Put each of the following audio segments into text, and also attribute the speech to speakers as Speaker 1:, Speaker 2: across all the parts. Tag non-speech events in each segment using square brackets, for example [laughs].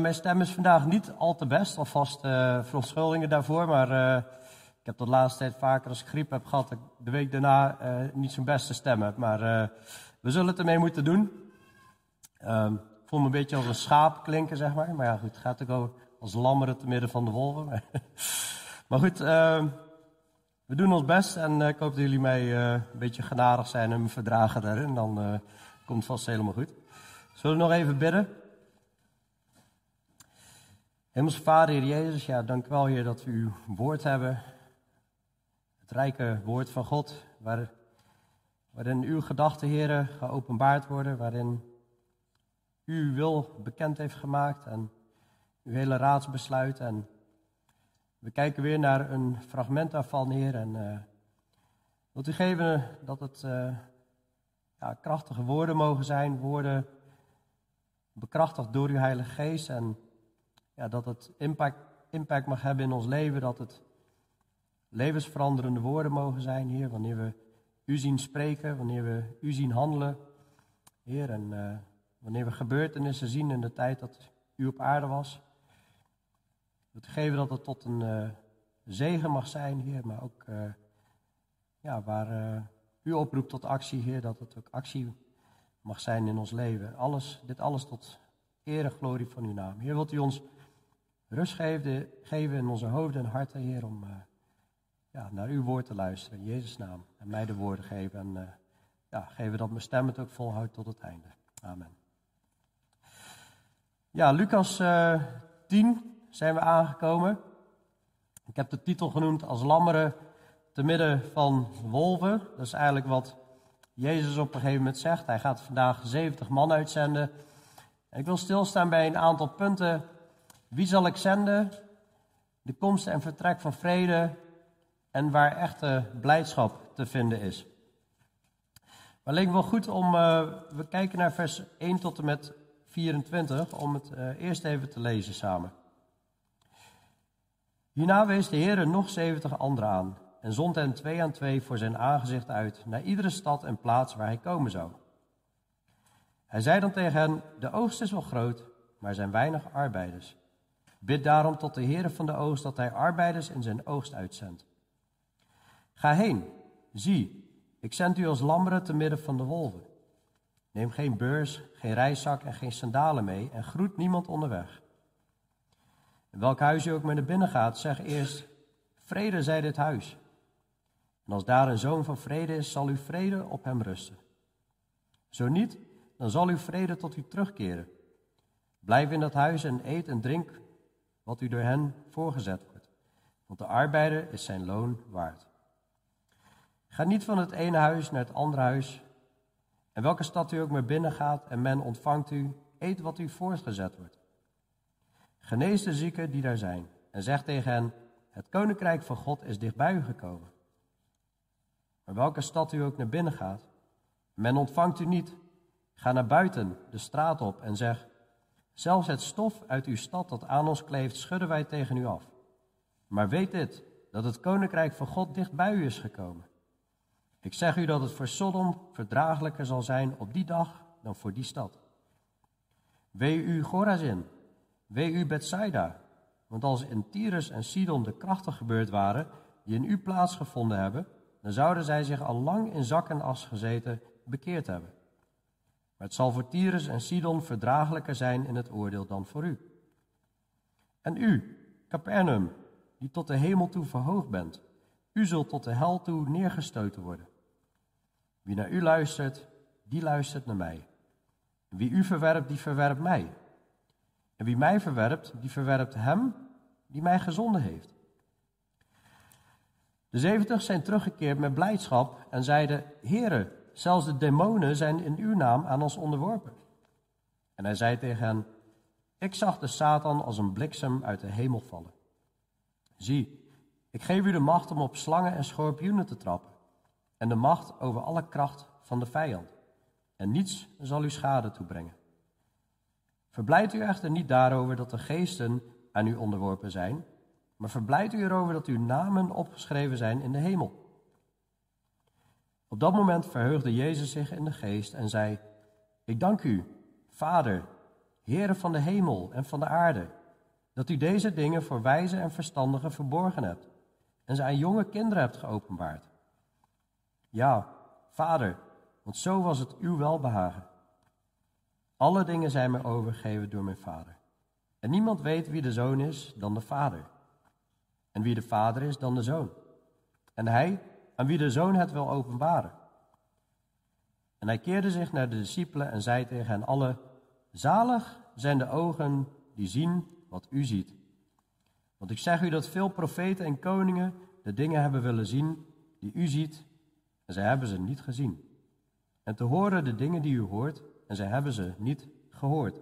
Speaker 1: mijn stem is vandaag niet al te best, alvast uh, verontschuldigingen daarvoor. Maar uh, ik heb de laatste tijd vaker als ik griep heb gehad, ik de week daarna niet zo'n beste stem heb. Maar we zullen het ermee moeten doen. Ehm, ik voel me een beetje als een schaap klinken, zeg maar. Maar ja, goed, het gaat ook als lammeren te midden van de wolven. [laughs] maar goed, ehm, we doen ons best en ik hoop dat jullie mij een beetje genadig zijn en me verdragen daarin. Dan komt het vast helemaal goed. Zullen we nog even bidden? Hemelse Vader, Heer Jezus, ja, dank u wel, Heer, dat we uw woord hebben. Het rijke woord van God, waar, waarin uw gedachten, Heer, geopenbaard worden, waarin u uw wil bekend heeft gemaakt en uw hele raadsbesluit. En we kijken weer naar een fragment daarvan, Heer, en uh, wilt u geven dat het uh, ja, krachtige woorden mogen zijn, woorden bekrachtigd door uw Heilige Geest en ja, dat het impact, impact mag hebben in ons leven, dat het levensveranderende woorden mogen zijn, Heer, wanneer we U zien spreken, wanneer we U zien handelen, Heer, en uh, wanneer we gebeurtenissen zien in de tijd dat U op aarde was. Het geven dat het tot een uh, zegen mag zijn, Heer, maar ook uh, ja, waar U oproept tot actie, Heer, dat het ook actie mag zijn in ons leven. Alles, dit alles tot eer en glorie van uw naam. Heer, wilt u ons rust geven, in onze hoofden en harten, Heer, om uh, ja, naar uw woord te luisteren. In Jezus' naam. En mij de woorden geven. En uh, ja, geven dat mijn stem het ook volhoudt tot het einde. Amen. Ja, Lucas uh, eh, 10 zijn we aangekomen. Ik heb de titel genoemd als lammeren te midden van wolven. Dat is eigenlijk wat Jezus op een gegeven moment zegt. Hij gaat vandaag 70 man uitzenden. En ik wil stilstaan bij een aantal punten wie zal ik zenden? De komst en vertrek van vrede en waar echte blijdschap te vinden is. Maar leek me wel goed om, uh, we kijken naar vers 1 tot en met 24, om het uh, eerst even te lezen samen. Hierna wees de Heer nog 70 anderen aan en zond hen twee aan twee voor zijn aangezicht uit naar iedere stad en plaats waar hij komen zou. Hij zei dan tegen hen, de oogst is wel groot, maar er zijn weinig arbeiders. Bid daarom tot de Heere van de oogst dat hij arbeiders in zijn oogst uitzendt. Ga heen, zie, ik zend u als lammeren te midden van de wolven. Neem geen beurs, geen reiszak en geen sandalen mee en groet niemand onderweg. Welk huis u ook maar naar binnen gaat, zeg eerst, vrede zij dit huis. En als daar een zoon van vrede is, zal uw vrede op hem rusten. Zo niet, dan zal uw vrede tot u terugkeren. Blijf in dat huis en eet en drink wat u door hen voorgezet wordt. Want de arbeider is zijn loon waard. Ga niet van het ene huis naar het andere huis. En welke stad u ook maar binnen gaat en men ontvangt u, eet wat u voorgezet wordt. Genees de zieken die daar zijn en zeg tegen hen, het koninkrijk van God is dichtbij u gekomen. Maar welke stad u ook naar binnen gaat, men ontvangt u niet. Ga naar buiten, de straat op en zeg, Zelfs het stof uit uw stad dat aan ons kleeft, schudden wij tegen u af. Maar weet dit, dat het koninkrijk van God dicht bij u is gekomen. Ik zeg u dat het voor Sodom verdraaglijker zal zijn op die dag dan voor die stad. Wee u Gorazin, wee u Bethsaida, want als in Tyrus en Sidon de krachten gebeurd waren die in u plaatsgevonden hebben, dan zouden zij zich al lang in zak en as gezeten bekeerd hebben. Maar het zal voor Tyrus en Sidon verdraaglijker zijn in het oordeel dan voor u. En u, Capernaum, die tot de hemel toe verhoogd bent, u zult tot de hel toe neergestoten worden. Wie naar u luistert, die luistert naar mij. Wie u verwerpt, die verwerpt mij. En wie mij verwerpt, die verwerpt hem die mij gezonden heeft. De zeventig zijn teruggekeerd met blijdschap en zeiden: Heere, Zelfs de demonen zijn in uw naam aan ons onderworpen. En hij zei tegen hen, ik zag de Satan als een bliksem uit de hemel vallen. Zie, ik geef u de macht om op slangen en schorpioenen te trappen. En de macht over alle kracht van de vijand. En niets zal u schade toebrengen. Verblijdt u echter niet daarover dat de geesten aan u onderworpen zijn, maar verblijdt u erover dat uw namen opgeschreven zijn in de hemel. Op dat moment verheugde Jezus zich in de geest en zei: Ik dank u, Vader, Heere van de hemel en van de aarde, dat u deze dingen voor wijze en verstandigen verborgen hebt en ze aan jonge kinderen hebt geopenbaard. Ja, Vader, want zo was het uw welbehagen. Alle dingen zijn mij overgegeven door mijn Vader. En niemand weet wie de zoon is dan de Vader. En wie de Vader is dan de zoon. En hij aan wie de zoon het wil openbaren. En hij keerde zich naar de discipelen en zei tegen hen allen: Zalig zijn de ogen die zien wat u ziet. Want ik zeg u dat veel profeten en koningen de dingen hebben willen zien die u ziet, en zij hebben ze niet gezien. En te horen de dingen die u hoort, en zij hebben ze niet gehoord.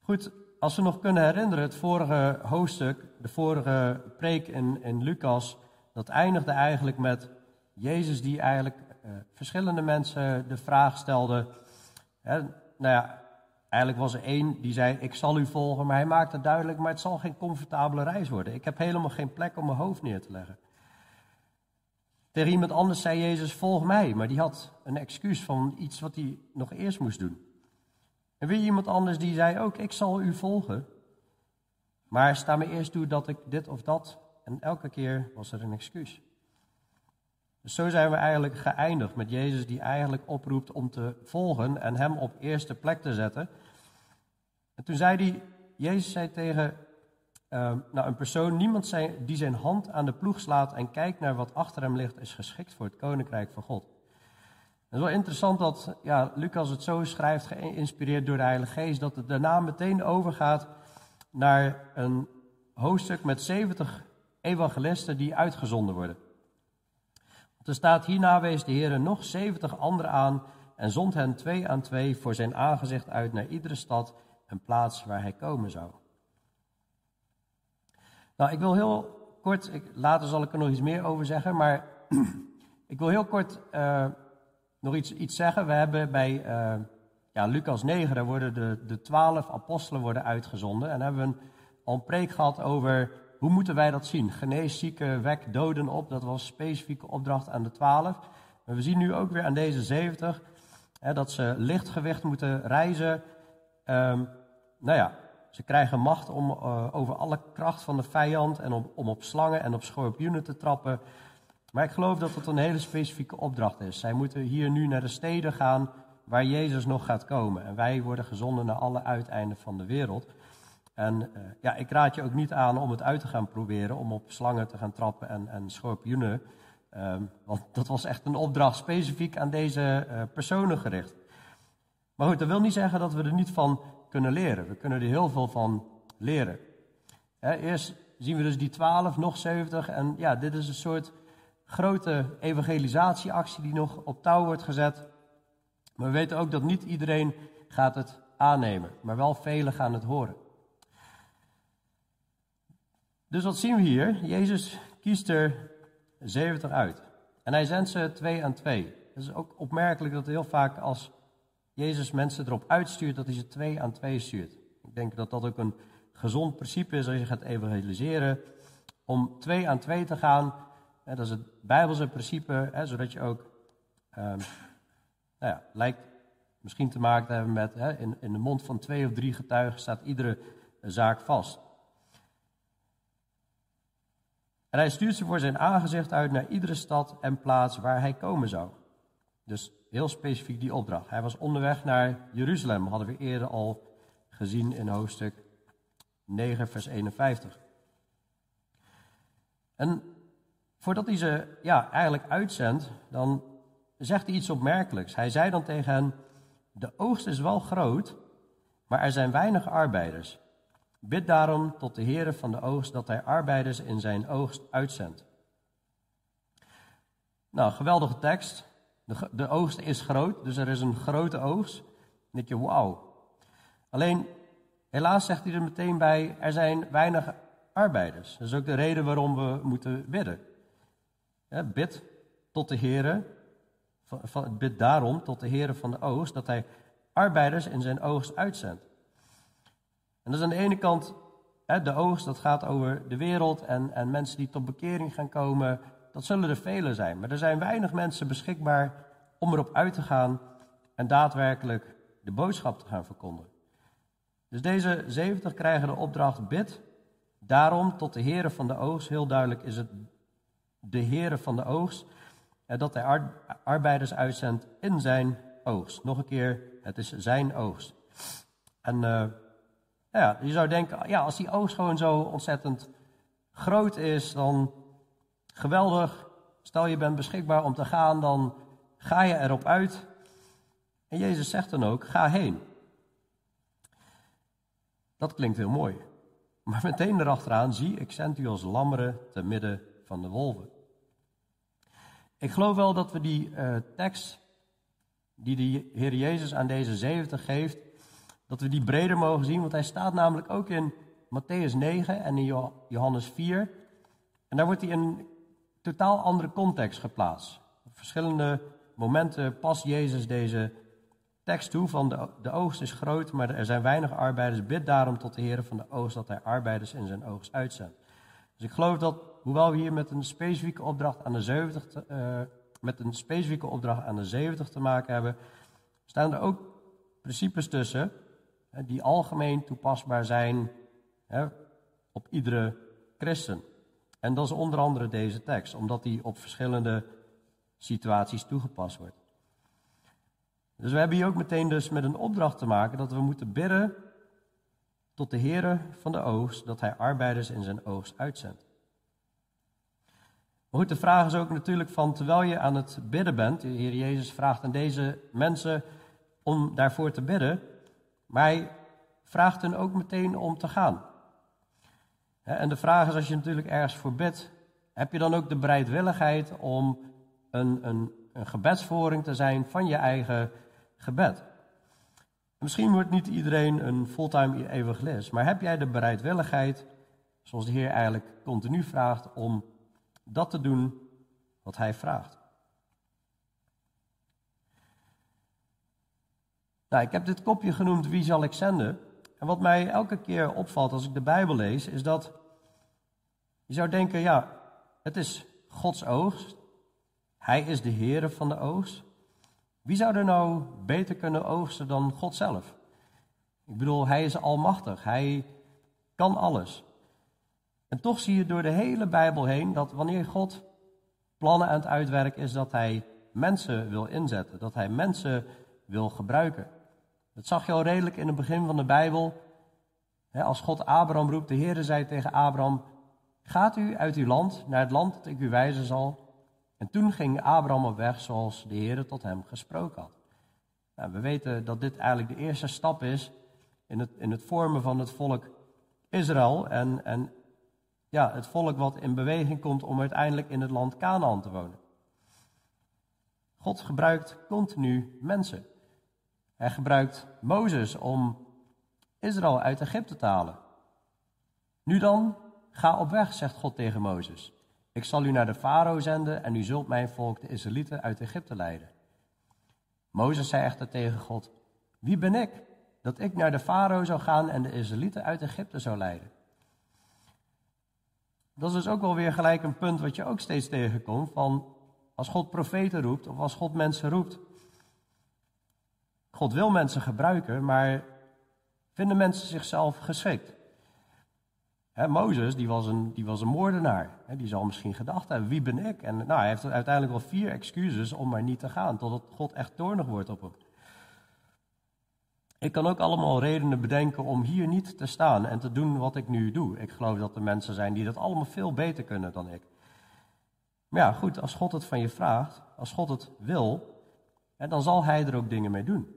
Speaker 1: Goed, als we nog kunnen herinneren, het vorige hoofdstuk, de vorige preek in, in Lucas, dat eindigde eigenlijk met Jezus die eigenlijk uh, verschillende mensen de vraag stelde. Hè, nou ja, eigenlijk was er één die zei, ik zal u volgen, maar hij maakte duidelijk, maar het zal geen comfortabele reis worden. Ik heb helemaal geen plek om mijn hoofd neer te leggen. Tegen iemand anders zei Jezus, volg mij, maar die had een excuus van iets wat hij nog eerst moest doen. En weer iemand anders die zei ook, ik zal u volgen. Maar sta me eerst toe dat ik dit of dat. En elke keer was er een excuus. Dus zo zijn we eigenlijk geëindigd met Jezus die eigenlijk oproept om te volgen en hem op eerste plek te zetten. En toen zei hij, Jezus zei tegen uh, nou, een persoon, niemand die zijn hand aan de ploeg slaat en kijkt naar wat achter hem ligt, is geschikt voor het koninkrijk van God. Het is wel interessant dat ja, Lucas het zo schrijft, geïnspireerd door de Heilige Geest, dat het daarna meteen overgaat naar een hoofdstuk met 70 evangelisten die uitgezonden worden. Want er staat, hierna wees de Heer nog 70 anderen aan en zond hen twee aan twee voor zijn aangezicht uit naar iedere stad en plaats waar hij komen zou. Nou, ik wil heel kort, ik, later zal ik er nog iets meer over zeggen, maar [clears throat] ik wil heel kort uh, nog iets, iets zeggen. We hebben bij uh, ja, Lucas 9, daar worden de, de twaalf apostelen worden uitgezonden. En hebben we een, al preek gehad over hoe moeten wij dat zien. Genees zieken, wek doden op. Dat was een specifieke opdracht aan de twaalf. Maar we zien nu ook weer aan deze 70 hè, dat ze lichtgewicht moeten reizen. Um, nou ja, ze krijgen macht om uh, over alle kracht van de vijand en om, om op slangen en op schorpioenen te trappen. Maar ik geloof dat het een hele specifieke opdracht is. Zij moeten hier nu naar de steden gaan waar Jezus nog gaat komen. En wij worden gezonden naar alle uiteinden van de wereld. En uh, ja, ik raad je ook niet aan om het uit te gaan proberen, om op slangen te gaan trappen en, en schorpioenen. Um, want dat was echt een opdracht specifiek aan deze uh, personen gericht. Maar goed, dat wil niet zeggen dat we er niet van kunnen leren. We kunnen er heel veel van leren. Eerst zien we dus die twaalf, nog zeventig. En ja, dit is een soort grote evangelisatieactie die nog op touw wordt gezet. Maar we weten ook dat niet iedereen gaat het aannemen, maar wel velen gaan het horen. Dus wat zien we hier? Jezus kiest er 70 uit. En hij zendt ze twee aan twee. Het is ook opmerkelijk dat heel vaak als Jezus mensen erop uitstuurt, dat hij ze twee aan twee stuurt. Ik denk dat dat ook een gezond principe is als je gaat evangeliseren. Om twee aan twee te gaan, dat is het Bijbelse principe, zodat je ook, um, nou ja, lijkt misschien te maken te hebben met, in, in de mond van twee of drie getuigen staat iedere zaak vast. En hij stuurt ze voor zijn aangezicht uit naar iedere stad en plaats waar hij komen zou. Dus heel specifiek die opdracht. Hij was onderweg naar Jeruzalem, hadden we eerder al gezien in hoofdstuk 9, vers 51. En voordat hij ze ja, eigenlijk uitzendt, dan zegt hij iets opmerkelijks. Hij zei dan tegen hen: De oogst is wel groot, maar er zijn weinig arbeiders. Bid daarom tot de Heere van de oogst dat hij arbeiders in zijn oogst uitzendt. Nou, geweldige tekst. De, de oogst is groot, dus er is een grote oogst. Dan wauw. Alleen, helaas zegt hij er meteen bij, er zijn weinig arbeiders. Dat is ook de reden waarom we moeten bidden. Ja, bid tot de Heere, bid daarom tot de Heere van de oogst, dat hij arbeiders in zijn oogst uitzendt. En dat is aan de ene kant hè, de oogst, dat gaat over de wereld en, en mensen die tot bekering gaan komen. dat zullen er vele zijn. Maar er zijn weinig mensen beschikbaar om erop uit te gaan en daadwerkelijk de boodschap te gaan verkondigen. Dus deze 70 krijgen de opdracht bid. Daarom tot de Heere van de oogst, heel duidelijk is het de Heere van de oogst, en dat hij arbeiders uitzendt in zijn oogst. Nog een keer, het is zijn oogst. En nou ja, je zou denken, ja, als die oogst gewoon zo ontzettend groot is, dan geweldig. Stel je bent beschikbaar om te gaan, dan ga je erop uit. En Jezus zegt dan ook, ga heen. Dat klinkt heel mooi. Maar meteen erachteraan, zie, ik zend u als lammeren te midden van de wolven. Ik geloof wel dat we die uh, tekst die de Heer Jezus aan deze 70 geeft, dat we die breder mogen zien, want hij staat namelijk ook in Matthäus 9 en in Johannes 4. En daar wordt hij in een totaal andere context geplaatst. Op verschillende momenten past Jezus deze tekst toe van de, de oogst is groot, maar er zijn weinig arbeiders. Bid daarom tot de Heer van de oogst dat hij arbeiders in zijn oogst uitzendt. Dus ik geloof dat, hoewel we hier met een specifieke opdracht aan de 70 te, uh, met een specifieke opdracht aan de 70 te maken hebben, staan er ook principes tussen die algemeen toepasbaar zijn op iedere christen. En dat is onder andere deze tekst, omdat die op verschillende situaties toegepast wordt. Dus we hebben hier ook meteen dus met een opdracht te maken dat we moeten bidden tot de Heere van de oogst, dat hij arbeiders in zijn oogst uitzendt. Maar goed, de vraag is ook natuurlijk van, terwijl je aan het bidden bent, de Heer Jezus vraagt aan deze mensen om daarvoor te bidden, maar hij vraagt hen ook meteen om te gaan. En de vraag is, als je natuurlijk ergens voor bidt, heb je dan ook de bereidwilligheid om een, een, een gebedsvoering te zijn van je eigen gebed? Misschien wordt niet iedereen een fulltime evangelist, maar heb jij de bereidwilligheid, zoals de Heer eigenlijk continu vraagt, om dat te doen wat Hij vraagt? Nou, ik heb dit kopje genoemd Wie zal ik zenden? En wat mij elke keer opvalt als ik de Bijbel lees, is dat je zou denken, ja, het is Gods oogst. Hij is de Heer van de oogst. Wie zou er nou beter kunnen oogsten dan God zelf? Ik bedoel, hij is almachtig, hij kan alles. En toch zie je door de hele Bijbel heen dat wanneer God plannen aan het uitwerken is, dat hij mensen wil inzetten, dat hij mensen wil gebruiken. Dat zag je al redelijk in het begin van de Bijbel. Als God Abraham roept, de Heere zei tegen Abraham, gaat u uit uw land naar het land dat ik u wijzen zal. En toen ging Abraham op weg zoals de Heer tot hem gesproken had. Nou, we weten dat dit eigenlijk de eerste stap is in het, in het vormen van het volk Israël. En, en ja, het volk wat in beweging komt om uiteindelijk in het land Canaan te wonen. God gebruikt continu mensen. Hij gebruikt Mozes om Israël uit Egypte te halen. Nu dan, ga op weg, zegt God tegen Mozes. Ik zal u naar de farao zenden en u zult mijn volk, de Israëlieten, uit Egypte leiden. Mozes zei echter tegen God, wie ben ik dat ik naar de farao zou gaan en de Israëlieten uit Egypte zou leiden? Dat is dus ook wel weer gelijk een punt wat je ook steeds tegenkomt van als God profeten roept of als God mensen roept. God wil mensen gebruiken, maar vinden mensen zichzelf geschikt? Mozes, die was, een, die was een moordenaar. die zal misschien gedacht hebben, wie ben ik? En nou, hij heeft uiteindelijk wel vier excuses om maar niet te gaan, totdat God echt toornig wordt op hem. Ik kan ook allemaal redenen bedenken om hier niet te staan en te doen wat ik nu doe. Ik geloof dat er mensen zijn die dat allemaal veel beter kunnen dan ik. Maar ja, goed, als God het van je vraagt, als God het wil, dan zal hij er ook dingen mee doen.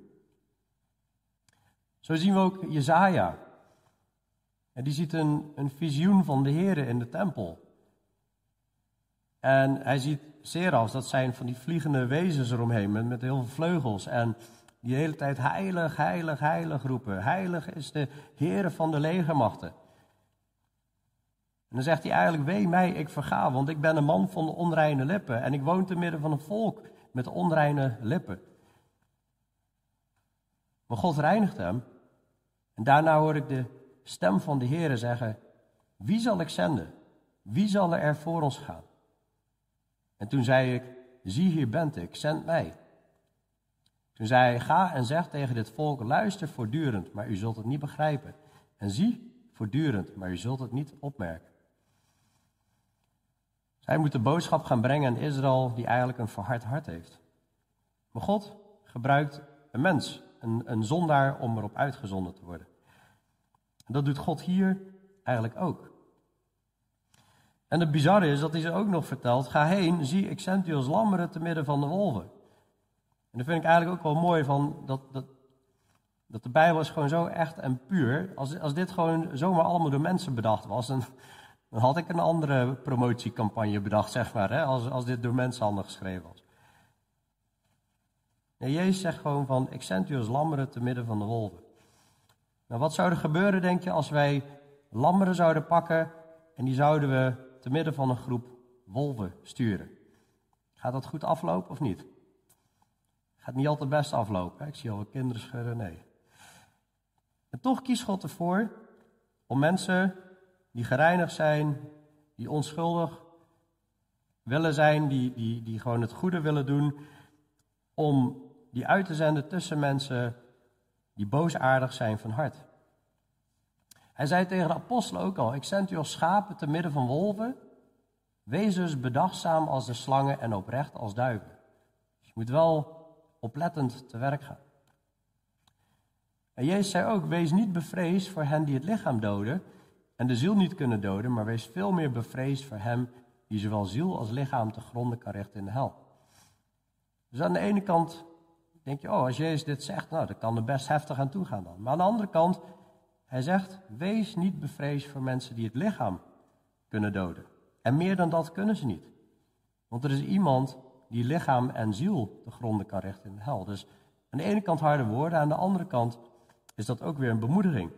Speaker 1: Zo zien we ook Jezaja. En die ziet een, een visioen van de Heer in de tempel. En hij ziet serafs, dat zijn van die vliegende wezens eromheen met, met heel veel vleugels. En die hele tijd heilig, heilig, heilig roepen. Heilig is de Heer van de legermachten. En dan zegt hij eigenlijk, wee mij, ik verga, want ik ben een man van de onreine lippen. En ik woon te midden van een volk met onreine lippen. Maar God reinigt hem. En daarna hoor ik de stem van de Heere zeggen, wie zal ik zenden? Wie zal er voor ons gaan? En toen zei ik, zie hier bent ik, zend mij. Toen zei hij, ga en zeg tegen dit volk, luister voortdurend, maar u zult het niet begrijpen. En zie voortdurend, maar u zult het niet opmerken. Zij moet de boodschap gaan brengen aan Israël die eigenlijk een verhard hart heeft. Maar God gebruikt een mens, een, een zondaar, om erop uitgezonden te worden. Dat doet God hier eigenlijk ook. En het bizarre is dat hij ze ook nog vertelt: ga heen, zie, ik lammeren te midden van de wolven. En dat vind ik eigenlijk ook wel mooi van dat, dat, dat de Bijbel is gewoon zo echt en puur. Als, als dit gewoon zomaar allemaal door mensen bedacht was, dan, had ik een andere promotiecampagne bedacht, zeg maar, hè, als, als dit door mensenhanden geschreven was. Nee, Jezus zegt gewoon van, ik lammeren te midden van de wolven. Nou, wat zou er gebeuren, denk je, als wij lammeren zouden pakken en die zouden we te midden van een groep wolven sturen? Gaat dat goed aflopen of niet? Gaat niet altijd best aflopen. Ik zie al kinderen schudden, nee. En toch kiest God ervoor om mensen die gereinigd zijn, die onschuldig willen zijn, die, die, die gewoon het goede willen doen, om die uit te zenden tussen mensen die boosaardig zijn van hart. Hij zei tegen de apostelen ook al: Ik zend u als schapen te midden van wolven. Wees dus bedachtzaam als de slangen en oprecht als duiven. Je moet wel oplettend te werk gaan. En Jezus zei ook: Wees niet bevreesd voor hen die het lichaam doden en de ziel niet kunnen doden, maar wees veel meer bevreesd voor hem die zowel ziel als lichaam te gronden kan richten in de hel. Dus aan de ene kant denk je, oh, als Jezus dit zegt, nou, dan kan er best heftig aan toe gaan dan. Maar aan de andere kant, hij zegt, wees niet bevreesd voor mensen die het lichaam kunnen doden. En meer dan dat kunnen ze niet. Want er is iemand die lichaam en ziel te gronden kan richten in de hel. Dus aan de ene kant harde woorden, aan de andere kant is dat ook weer een bemoediging.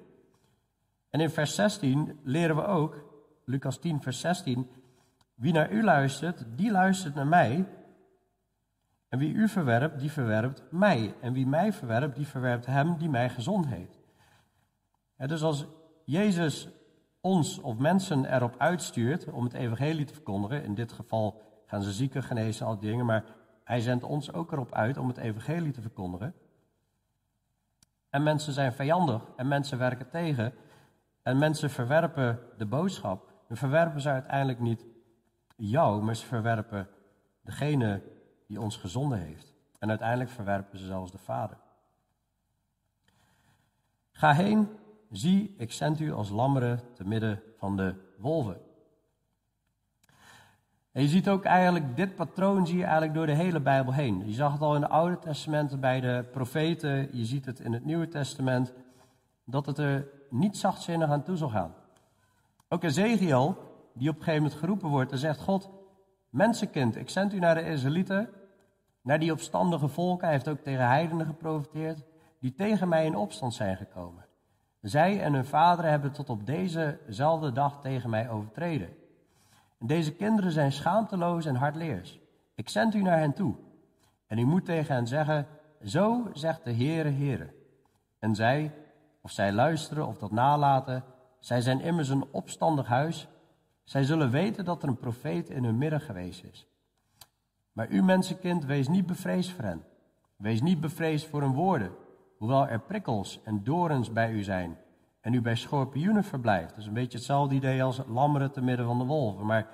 Speaker 1: En in vers 16 leren we ook, Lucas 10, vers 16, wie naar u luistert, die luistert naar mij. En wie u verwerpt, die verwerpt mij. En wie mij verwerpt, die verwerpt hem die mij gezond heeft. dus als Jezus ons of mensen erop uitstuurt om het evangelie te verkondigen, in dit geval gaan ze zieken genezen, al die dingen, maar hij zendt ons ook erop uit om het evangelie te verkondigen. En mensen zijn vijandig en mensen werken tegen en mensen verwerpen de boodschap. Dan verwerpen ze uiteindelijk niet jou, maar ze verwerpen degene die ons gezonden heeft. En uiteindelijk verwerpen ze zelfs de Vader. Ga heen, zie, ik zend u als lammeren te midden van de wolven. En je ziet ook eigenlijk, dit patroon zie je eigenlijk door de hele Bijbel heen. Je zag het al in het Oude Testament bij de profeten, je ziet het in het Nieuwe Testament, dat het er niet zachtzinnig aan toe zal gaan. Ook Ezekiel, die op een gegeven moment geroepen wordt, dan zegt God, mensenkind, ik zend u naar de Israëlieten, naar die opstandige volken, hij heeft ook tegen heidenen geprofiteerd, die tegen mij in opstand zijn gekomen. Zij en hun vaderen hebben tot op dezezelfde dag tegen mij overtreden. En deze kinderen zijn schaamteloos en hardleers. Ik zend u naar hen toe. En u moet tegen hen zeggen, zo zegt de Heere, Heere. En zij, of zij luisteren of dat nalaten, zij zijn immers een opstandig huis. Zij zullen weten dat er een profeet in hun midden geweest is. Maar u mensenkind, wees niet bevreesd voor hen. Wees niet bevreesd voor hun woorden, hoewel er prikkels en dorens bij u zijn en u bij schorpioenen verblijft. Dat is een beetje hetzelfde idee als lammeren te midden van de wolven. Maar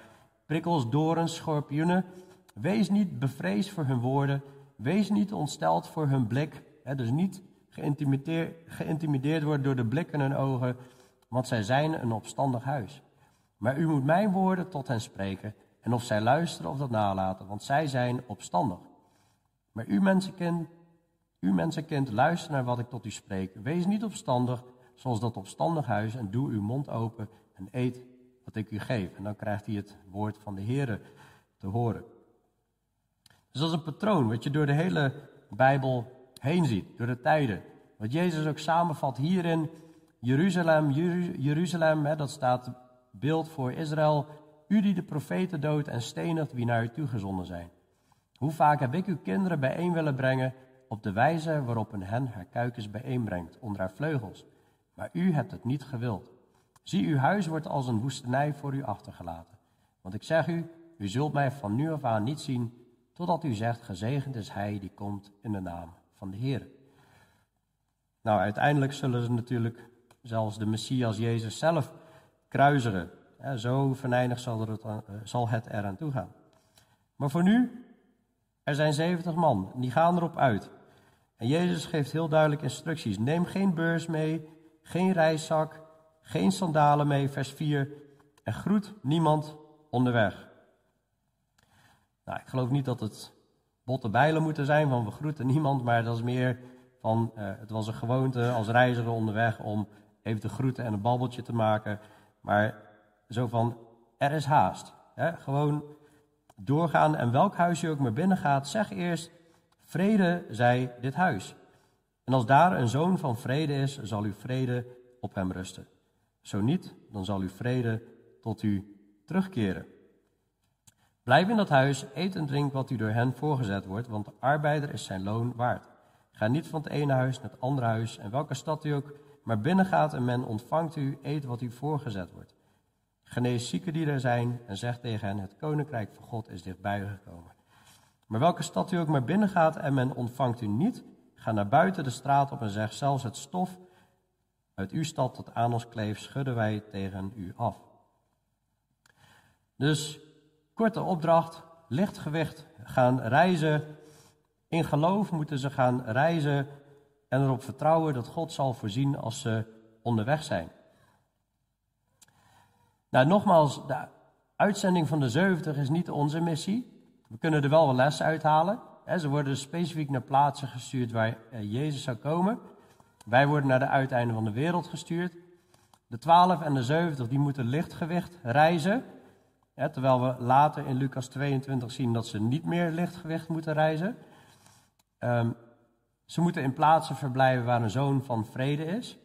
Speaker 1: prikkels, dorens, schorpioenen. Wees niet bevreesd voor hun woorden. Wees niet ontsteld voor hun blik. dus niet geïntimideerd, geïntimideerd worden door de blik in hun ogen, want zij zijn een opstandig huis. Maar u moet mijn woorden tot hen spreken, en of zij luisteren of dat nalaten, want zij zijn opstandig. Maar u mensenkind, u mensenkind, luister naar wat ik tot u spreek. Wees niet opstandig, zoals dat opstandig huis, en doe uw mond open en eet wat ik u geef. En dan krijgt hij het woord van de Heer te horen. Dus dat is een patroon wat je door de hele Bijbel heen ziet, door de tijden. Wat Jezus ook samenvat hierin, Jeruzalem, Jeruzalem, hè, dat staat beeld voor Israël. U die de profeten doodt en stenigt wie naar u toegezonden zijn. Hoe vaak heb ik uw kinderen bijeen willen brengen op de wijze waarop een hen haar kuikens bijeenbrengt onder haar vleugels. Maar u hebt het niet gewild. Zie, uw huis wordt als een woestenij voor u achtergelaten. Want ik zeg u, U zult mij van nu af aan niet zien, totdat u zegt, gezegend is hij die komt in de naam van de Heer. Nou, uiteindelijk zullen ze natuurlijk zelfs de Messias Jezus zelf kruisigen. Zo venijnig zal, het, eh, zal het eraan toe gaan. Maar voor nu, er zijn 70 man, die gaan erop uit. En Jezus geeft heel duidelijk instructies. Neem geen beurs mee, geen reiszak, geen sandalen mee, vers 4. En groet niemand onderweg. Nou, ik geloof niet dat het botte bijlen moeten zijn van we groeten niemand, maar dat is meer van, uh, het was een gewoonte als reiziger onderweg om even te groeten en een babbeltje te maken. Maar zo van, er is haast. Gewoon doorgaan en welk huis je ook maar binnen gaat, zeg eerst, vrede zij dit huis. En als daar een zoon van vrede is, zal uw vrede op hem rusten. Zo niet, dan zal uw vrede tot u terugkeren. Blijf in dat huis, eet en drink wat u door hen voorgezet wordt, want de arbeider is zijn loon waard. Ga niet van het ene huis naar het andere huis, en welke stad u ook maar binnengaat en men ontvangt u, eet wat u voorgezet wordt. Genees zieken die er zijn en zeg tegen hen, het koninkrijk van God is dichtbij gekomen. Maar welke stad u ook maar binnengaat en men ontvangt u niet, ga naar buiten de straat op en zeg zelfs het stof uit uw stad tot aan ons kleef schudden wij tegen u af. Dus korte opdracht, licht gewicht, gaan reizen. In geloof moeten ze gaan reizen en erop vertrouwen dat God zal voorzien als ze onderweg zijn. Nou, nogmaals, de uitzending van de 70 is niet onze missie. We kunnen er wel een les uithalen. Ze worden specifiek naar plaatsen gestuurd waar eh, Jezus zou komen. Wij worden naar de uiteinden van de wereld gestuurd. De 12 en de 70 die moeten lichtgewicht reizen. terwijl we later in Lucas 22 zien dat ze niet meer lichtgewicht moeten reizen. Ehm, ze moeten in plaatsen verblijven waar een zoon van vrede is.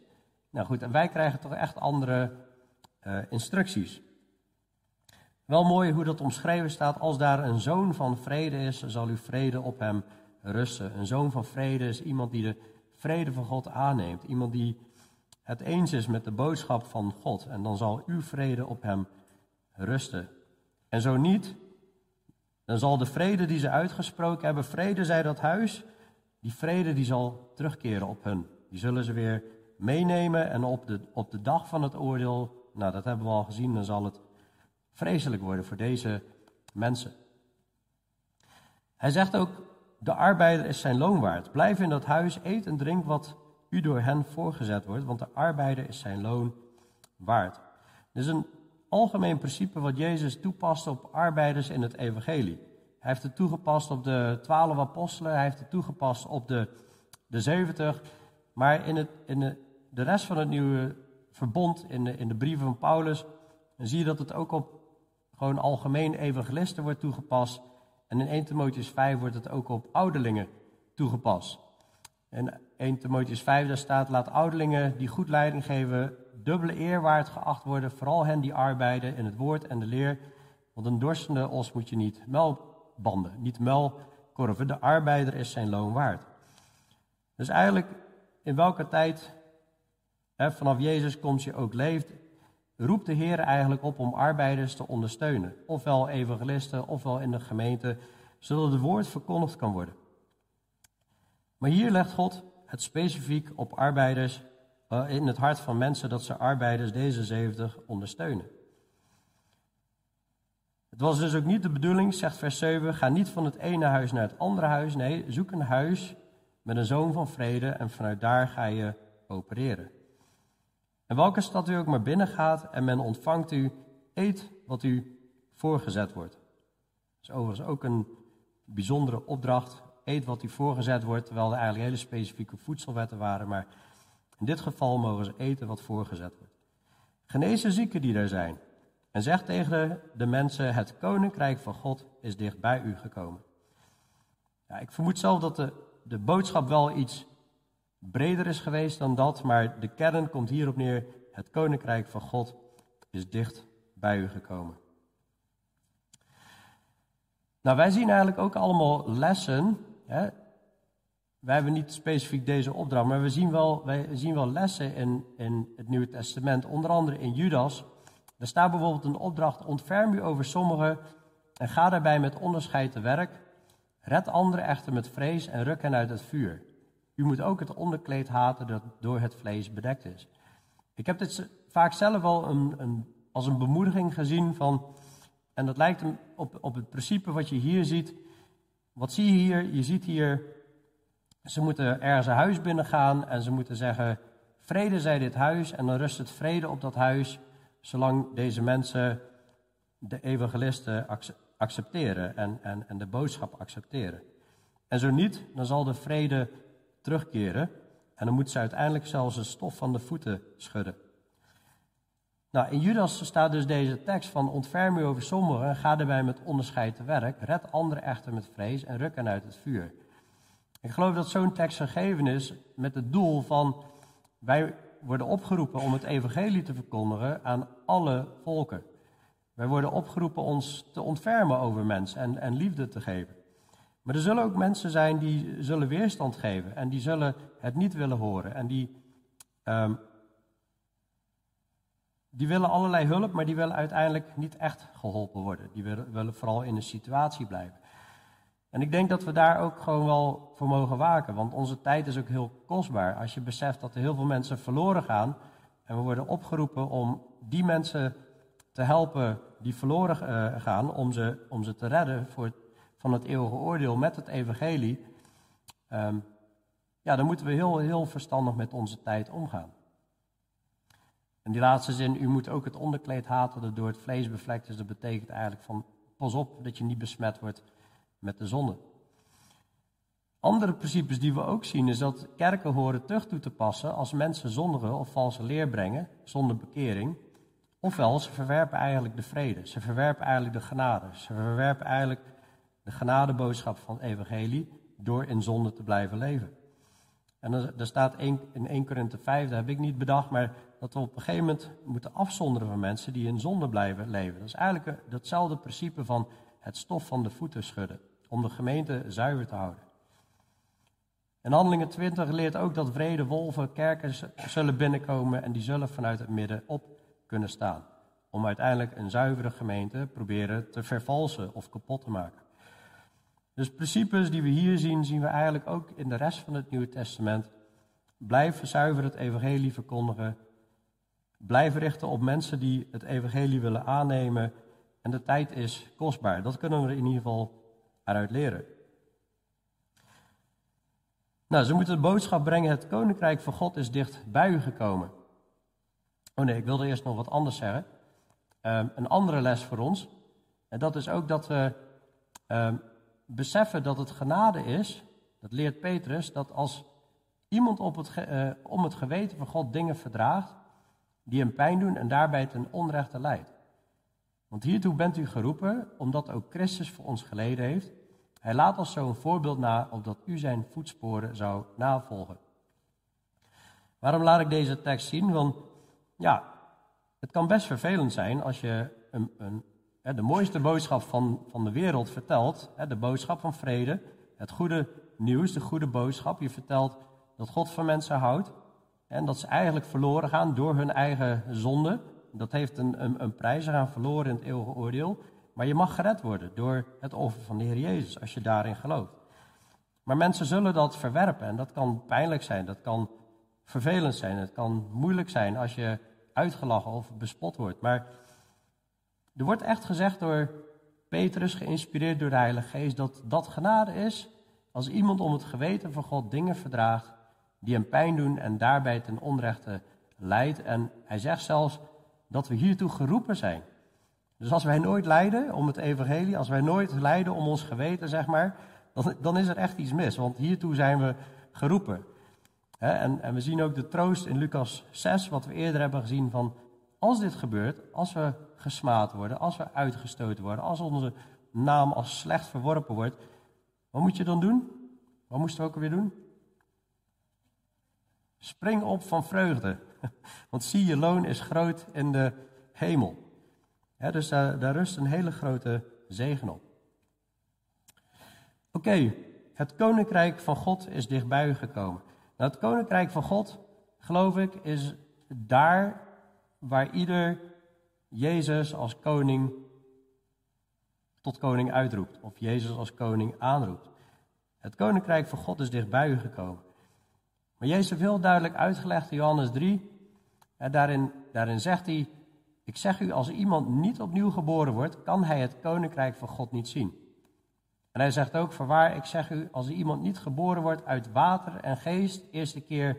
Speaker 1: Nou goed, en wij krijgen toch echt andere instructies. Wel mooi hoe dat omschreven staat. Als daar een zoon van vrede is, zal uw vrede op hem rusten. Een zoon van vrede is iemand die de vrede van God aanneemt. Iemand die het eens is met de boodschap van God. En dan zal uw vrede op hem rusten. En zo niet, dan zal de vrede die ze uitgesproken hebben, vrede zij dat huis, die vrede die zal terugkeren op hun. Die zullen ze weer meenemen en op de, op de dag van het oordeel, nou dat hebben we al gezien, dan zal het vreselijk worden voor deze mensen. Hij zegt ook, de arbeider is zijn loon waard. Blijf in dat huis, eet en drink wat u door hen voorgezet wordt, want de arbeider is zijn loon waard. Dit is een algemeen principe wat Jezus toepast op arbeiders in het evangelie. Hij heeft het toegepast op de twaalf apostelen, hij heeft het toegepast op de, de 70. Maar in, het, in de, de rest van het nieuwe verbond, in de, in de brieven van Paulus, dan zie je dat het ook op gewoon algemeen evangelisten wordt toegepast. En in 1 Timotheus 5 wordt het ook op ouderlingen toegepast. En 1 Timotheus 5 daar staat, laat ouderlingen die goed leiding geven, dubbele eer waard geacht worden, vooral hen die arbeiden in het woord en de leer. Want een dorstende os moet je niet melkbanden, niet melkorven. De arbeider is zijn loon waard. Dus eigenlijk, in welke tijd vanaf Jezus komt je ook leeft, roept de Heer eigenlijk op om arbeiders te ondersteunen. Ofwel evangelisten, ofwel in de gemeente, zodat het woord verkondigd kan worden. Maar hier legt God het specifiek op arbeiders, uh, in het hart van mensen, dat ze arbeiders deze 70 ondersteunen. Het was dus ook niet de bedoeling, zegt vers 7, ga niet van het ene huis naar het andere huis. Nee, zoek een huis met een zoon van vrede en vanuit daar ga je opereren. En welke stad u ook maar binnengaat en men ontvangt u, eet wat u voorgezet wordt. Dat is overigens ook een bijzondere opdracht. Eet wat u voorgezet wordt, terwijl er eigenlijk hele specifieke voedselwetten waren. Maar in dit geval mogen ze eten wat voorgezet wordt. Genees de zieken die er zijn. En zeg tegen de mensen, het koninkrijk van God is dicht bij u gekomen. Ja, ik vermoed zelf dat de, de boodschap wel iets breder is geweest dan dat, maar de kern komt hierop neer. Het koninkrijk van God is dicht bij u gekomen. Nou, wij zien eigenlijk ook allemaal lessen. Hè? Wij hebben niet specifiek deze opdracht, maar we zien wel, wij zien wel lessen in, in het Nieuwe Testament. Onder andere in Judas. Er staat bijvoorbeeld een opdracht: ontferm u over sommigen en ga daarbij met onderscheid te werk. Red anderen echter met vrees en ruk hen uit het vuur. U moet ook het onderkleed haten dat door het vlees bedekt is. Ik heb dit vaak zelf al een, een, als een bemoediging gezien van, en dat lijkt op, op het principe wat je hier ziet. Wat zie je hier? Je ziet hier, ze moeten ergens een huis binnengaan en ze moeten zeggen, vrede zij dit huis en dan rust het vrede op dat huis, zolang deze mensen de evangelisten accepteren en, en, en de boodschap accepteren. En zo niet, dan zal de vrede terugkeren en dan moeten ze uiteindelijk zelfs de stof van de voeten schudden. Nou, in Judas staat dus deze tekst van ontferm u over sommigen en ga erbij met onderscheid te werk, red anderen echter met vrees en ruk hen uit het vuur. Ik geloof dat zo'n tekst gegeven is met het doel van wij worden opgeroepen om het evangelie te verkondigen aan alle volken. Wij worden opgeroepen ons te ontfermen over mensen en, en liefde te geven. Maar er zullen ook mensen zijn die zullen weerstand geven en die zullen het niet willen horen. En die, um, die willen allerlei hulp, maar die willen uiteindelijk niet echt geholpen worden. Die willen, willen vooral in een situatie blijven. En ik denk dat we daar ook gewoon wel voor mogen waken, want onze tijd is ook heel kostbaar. Als je beseft dat er heel veel mensen verloren gaan en we worden opgeroepen om die mensen te helpen die verloren uh, gaan, om ze, om ze te redden voor, van het eeuwige oordeel met het evangelie, um, ja, dan moeten we heel, heel verstandig met onze tijd omgaan. En die laatste zin, u moet ook het onderkleed haten dat door het vlees bevlekt is, dat betekent eigenlijk van, pas op dat je niet besmet wordt met de zonde. Andere principes die we ook zien is dat kerken horen terug toe te passen als mensen zondigen of valse leer brengen zonder bekering. Ofwel, ze verwerpen eigenlijk de vrede, ze verwerpen eigenlijk de genade, ze verwerpen eigenlijk de genadeboodschap van het evangelie door in zonde te blijven leven. En er staat in 1 Korinthe 5, dat heb ik niet bedacht, maar dat we op een gegeven moment moeten afzonderen van mensen die in zonde blijven leven. Dat is eigenlijk datzelfde principe van het stof van de voeten schudden, om de gemeente zuiver te houden. En Handelingen 20 leert ook dat vrede wolven kerken zullen binnenkomen en die zullen vanuit het midden op kunnen staan. Om uiteindelijk een zuivere gemeente proberen te vervalsen of kapot te maken. Dus principes die we hier zien, zien we eigenlijk ook in de rest van het Nieuwe Testament. Blijf zuiver het evangelie verkondigen. Blijf richten op mensen die het evangelie willen aannemen. En de tijd is kostbaar. Dat kunnen we in ieder geval eruit leren. Nou, ze moeten de boodschap brengen: het koninkrijk van God is dicht bij u gekomen. Oh nee, ik wilde eerst nog wat anders zeggen. Ehm, een andere les voor ons. En dat is ook dat we ehm, beseffen dat het genade is. Dat leert Petrus, dat als iemand op het, uh, om het geweten van God dingen verdraagt die hem pijn doen en daarbij ten onrechte leidt. Want hiertoe bent u geroepen, omdat ook Christus voor ons geleden heeft. Hij laat ons zo een voorbeeld na, opdat u zijn voetsporen zou navolgen. Waarom laat ik deze tekst zien? Want ja, het kan best vervelend zijn als je een, een, de mooiste boodschap van, van de wereld vertelt, de boodschap van vrede, het goede nieuws, de goede boodschap. Je vertelt dat God van mensen houdt en dat ze eigenlijk verloren gaan door hun eigen zonde. Dat heeft een, een, een prijs, ze gaan verloren in het eeuwige oordeel. Maar je mag gered worden door het offer van de Heer Jezus, als je daarin gelooft. Maar mensen zullen dat verwerpen en dat kan pijnlijk zijn, dat kan vervelend zijn, het kan moeilijk zijn als je uitgelachen of bespot wordt. Maar er wordt echt gezegd door Petrus, geïnspireerd door de Heilige Geest, dat dat genade is als iemand om het geweten van God dingen verdraagt die hem pijn doen en daarbij ten onrechte leidt. En hij zegt zelfs dat we hiertoe geroepen zijn. Dus als wij nooit lijden om het evangelie, als wij nooit lijden om ons geweten, zeg maar, dan, dan is er echt iets mis. Want hiertoe zijn we geroepen. En, en, we zien ook de troost in Lucas 6, wat we eerder hebben gezien van als dit gebeurt, als we gesmaad worden, als we uitgestoten worden, als onze naam als slecht verworpen wordt, wat moet je dan doen? Wat moesten we ook alweer doen? Spring op van vreugde, [laughs] want zie je loon is groot in de hemel. dus daar, daar, rust een hele grote zegen op. Oké, het koninkrijk van God is dichtbij gekomen. Nou, het koninkrijk van God, geloof ik, is daar waar ieder Jezus als koning tot koning uitroept of Jezus als koning aanroept. Het koninkrijk van God is dichtbij u gekomen. Maar Jezus heeft heel duidelijk uitgelegd in Johannes 3. En daarin, daarin zegt hij: Ik zeg u, als iemand niet opnieuw geboren wordt, kan hij het koninkrijk van God niet zien. En hij zegt ook: Voorwaar, ik zeg u, als iemand niet geboren wordt uit water en geest, eerste keer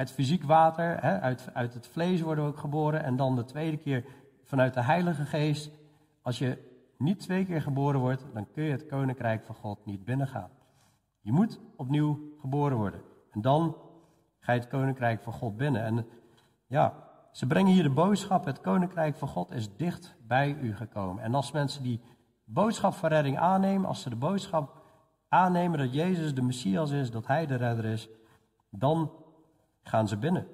Speaker 1: uit fysiek water, hè, uit, uit het vlees worden we ook geboren, en dan de tweede keer vanuit de Heilige Geest. Als je niet twee keer geboren wordt, dan kun je het koninkrijk van God niet binnengaan. Je moet opnieuw geboren worden. En dan ga je het koninkrijk van God binnen. En ja, ze brengen hier de boodschap: het koninkrijk van God is dicht bij u gekomen. En als mensen die boodschap van redding aannemen, als ze de boodschap aannemen dat Jezus de Messias is, dat Hij de redder is, dan gaan ze binnen.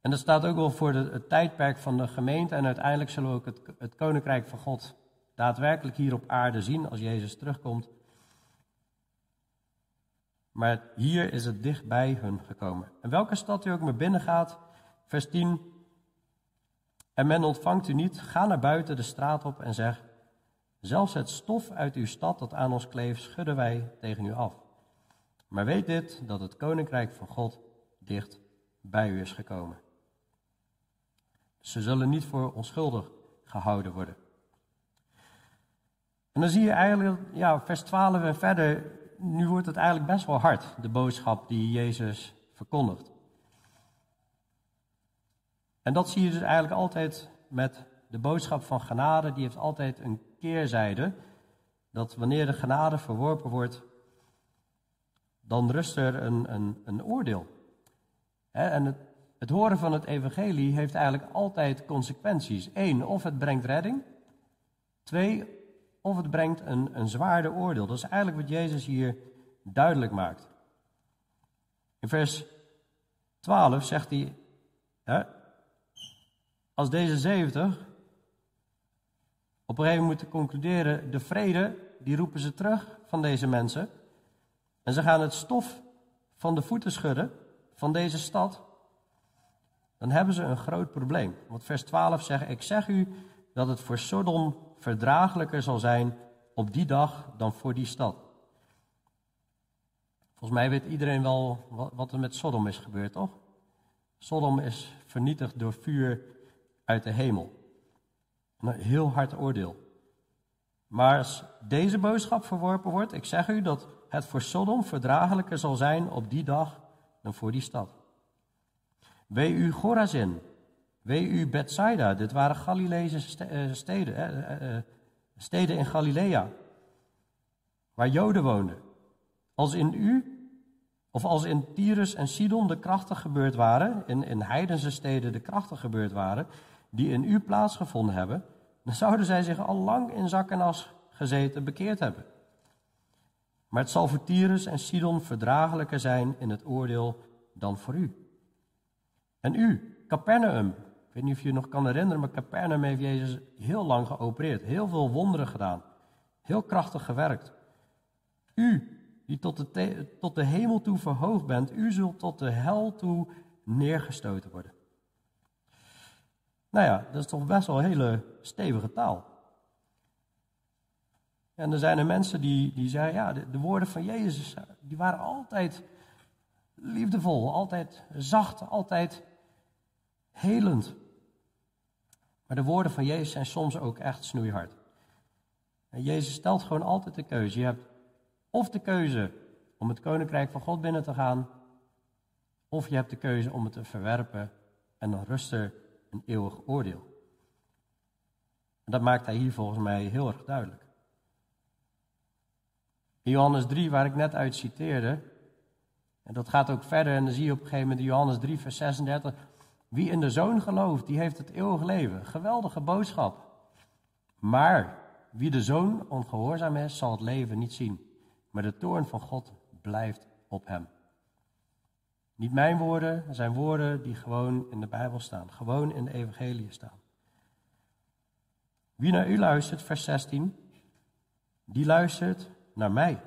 Speaker 1: En dat staat ook wel voor de, het tijdperk van de gemeente. En uiteindelijk zullen we ook het, koninkrijk van God daadwerkelijk hier op aarde zien als Jezus terugkomt. Maar hier is het dicht bij hun gekomen. En welke stad u ook maar binnen gaat, vers 10. En men ontvangt u niet, ga naar buiten de straat op en zeg: Zelfs het stof uit uw stad dat aan ons kleeft, schudden wij tegen u af. Maar weet dit, dat het koninkrijk van God dicht bij u is gekomen. Ze zullen niet voor onschuldig gehouden worden. En dan zie je eigenlijk, ja, vers 12 en verder, nu wordt het eigenlijk best wel hard, de boodschap die Jezus verkondigt. En dat zie je dus eigenlijk altijd met de boodschap van genade, die heeft altijd een keerzijde. Dat wanneer de genade verworpen wordt, dan rust er een, een, een oordeel. En het, het horen van het evangelie heeft eigenlijk altijd consequenties. Eén, of het brengt redding. Twee, of het brengt een, een zwaarder oordeel. Dat is eigenlijk wat Jezus hier duidelijk maakt. In vers 12 zegt hij, als deze 70 op een gegeven moment moeten concluderen, de vrede, die roepen ze terug van deze mensen. En ze gaan het stof van de voeten schudden van deze stad, dan hebben ze een groot probleem. Want vers 12 zegt, ik zeg u dat het voor Sodom verdraaglijker zal zijn op die dag dan voor die stad. Volgens mij weet iedereen wel wat er met Sodom is gebeurd, toch? Sodom is vernietigd door vuur uit de hemel. Een heel hard oordeel. Maar als deze boodschap verworpen wordt, ik zeg u dat het voor Sodom verdraaglijker zal zijn op die dag dan voor die stad. Wee u Gorazin, wee u Bethsaida, dit waren Galileese eh, steden, eh, eh, steden in Galilea, waar Joden woonden. Als in u, of als in Tyrus en Sidon de krachten gebeurd waren, in, in heidense steden de krachten gebeurd waren, die in u plaatsgevonden hebben, dan zouden zij zich al lang in zak en as gezeten bekeerd hebben. Maar het zal voor Tyrus en Sidon verdraaglijker zijn in het oordeel dan voor u. En u, Capernaum, ik weet niet of je je nog kan herinneren, maar Capernaum heeft Jezus heel lang geopereerd, heel veel wonderen gedaan, heel krachtig gewerkt. U, die tot de, tot de hemel toe verhoogd bent, u zult tot de hel toe neergestoten worden. Nou ja, dat is toch best wel een hele stevige taal. En er zijn er mensen die, die zeggen, ja, de, de, woorden van Jezus, die waren altijd liefdevol, altijd zacht, altijd helend. Maar de woorden van Jezus zijn soms ook echt snoeihard. En Jezus stelt gewoon altijd de keuze. Je hebt of de keuze om het koninkrijk van God binnen te gaan, of je hebt de keuze om het te verwerpen en dan rust er een eeuwig oordeel. En dat maakt hij hier volgens mij heel erg duidelijk. Johannes 3, waar ik net uit citeerde, en dat gaat ook verder, en dan zie je op een gegeven moment in Johannes 3, vers 36, wie in de zoon gelooft, die heeft het eeuwig leven. Geweldige boodschap. Maar wie de zoon ongehoorzaam is, zal het leven niet zien. Maar de toorn van God blijft op hem. Niet mijn woorden, zijn woorden die gewoon in de Bijbel staan. Gewoon in de evangelie staan. Wie naar u luistert, vers 16, die luistert naar mij.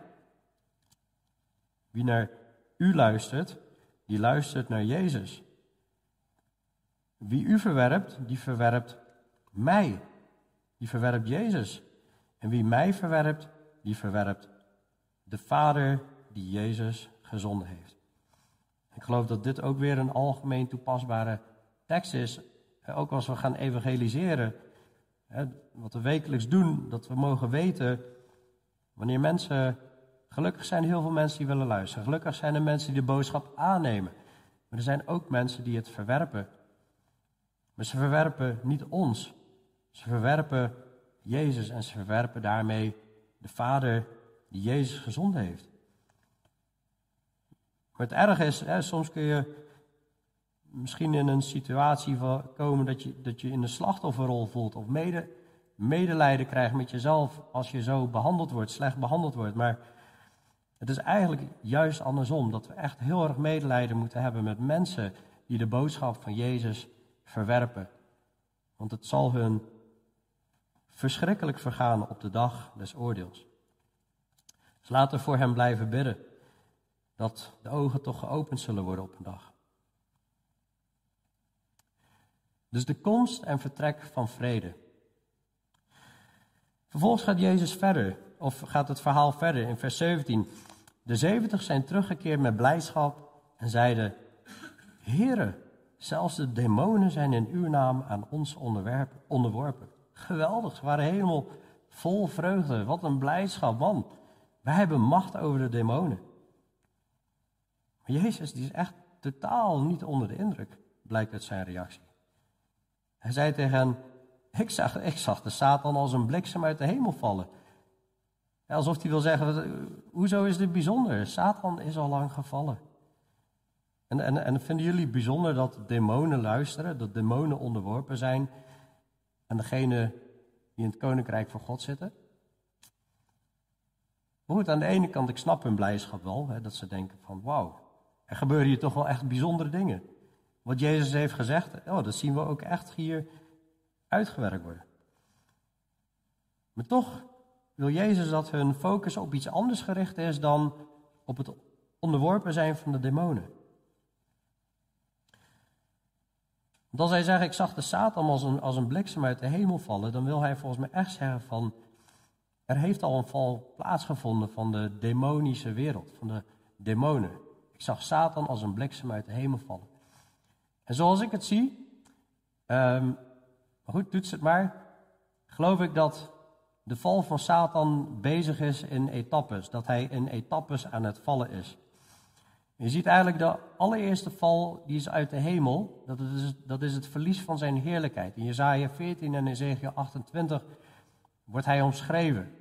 Speaker 1: Wie naar u luistert, die luistert naar Jezus. Wie u verwerpt, die verwerpt mij. die verwerpt Jezus. En wie mij verwerpt, die verwerpt de Vader die Jezus gezonden heeft. Ik geloof dat dit ook weer een algemeen toepasbare tekst is. Ook als we gaan evangeliseren, wat we wekelijks doen, dat we mogen weten wanneer mensen. Gelukkig zijn er heel veel mensen die willen luisteren. Gelukkig zijn er mensen die de boodschap aannemen. Maar er zijn ook mensen die het verwerpen. Maar ze verwerpen niet ons. Ze verwerpen Jezus en ze verwerpen daarmee de Vader die Jezus gezonden heeft. Maar het erg is, hè, soms kun je misschien in een situatie komen dat je, dat je in de slachtofferrol voelt of mede, medelijden krijgt met jezelf als je zo behandeld wordt, slecht behandeld wordt. Maar het is eigenlijk juist andersom, dat we echt heel erg medelijden moeten hebben met mensen die de boodschap van Jezus verwerpen. Want het zal hun verschrikkelijk vergaan op de dag des oordeels. Dus laten we voor hem blijven bidden, dat de ogen toch geopend zullen worden op een dag. Dus de komst en vertrek van vrede. Vervolgens gaat Jezus verder, of gaat het verhaal verder in vers 17. De zeventig zijn teruggekeerd met blijdschap en zeiden: Heren, zelfs de demonen zijn in uw naam aan ons onderworpen. Geweldig, ze waren helemaal vol vreugde. Wat een blijdschap, man. Wij hebben macht over de demonen. Maar Jezus die is echt totaal niet onder de indruk, blijkt uit zijn reactie. Hij zei tegen hen, ik zag, de Satan als een bliksem uit de hemel vallen. Alsof hij wil zeggen, hoezo is dit bijzonder? Satan is al lang gevallen. En, en, en vinden jullie bijzonder dat demonen luisteren, dat demonen onderworpen zijn aan degene die in het koninkrijk van God zitten? Goed, aan de ene kant, ik snap hun blijdschap wel, hè, dat ze denken van wauw, er gebeuren hier toch wel echt bijzondere dingen. Wat Jezus heeft gezegd, oh, dat zien we ook echt hier uitgewerkt worden. Maar toch wil Jezus dat hun focus op iets anders gericht is dan op het onderworpen zijn van de demonen. Want als hij zegt, ik zag de Satan als een, als een bliksem uit de hemel vallen, dan wil hij volgens mij echt zeggen van, er heeft al een val plaatsgevonden van de demonische wereld, van de demonen. Ik zag Satan als een bliksem uit de hemel vallen. En zoals ik het zie, um, maar goed, doet ze het maar, geloof ik dat de val van Satan bezig is in etappes, dat hij in etappes aan het vallen is. Je ziet eigenlijk de allereerste val, die is uit de hemel, dat is, dat is het verlies van zijn heerlijkheid. In Jezaja 14 en Ezekiel 28 wordt hij omschreven.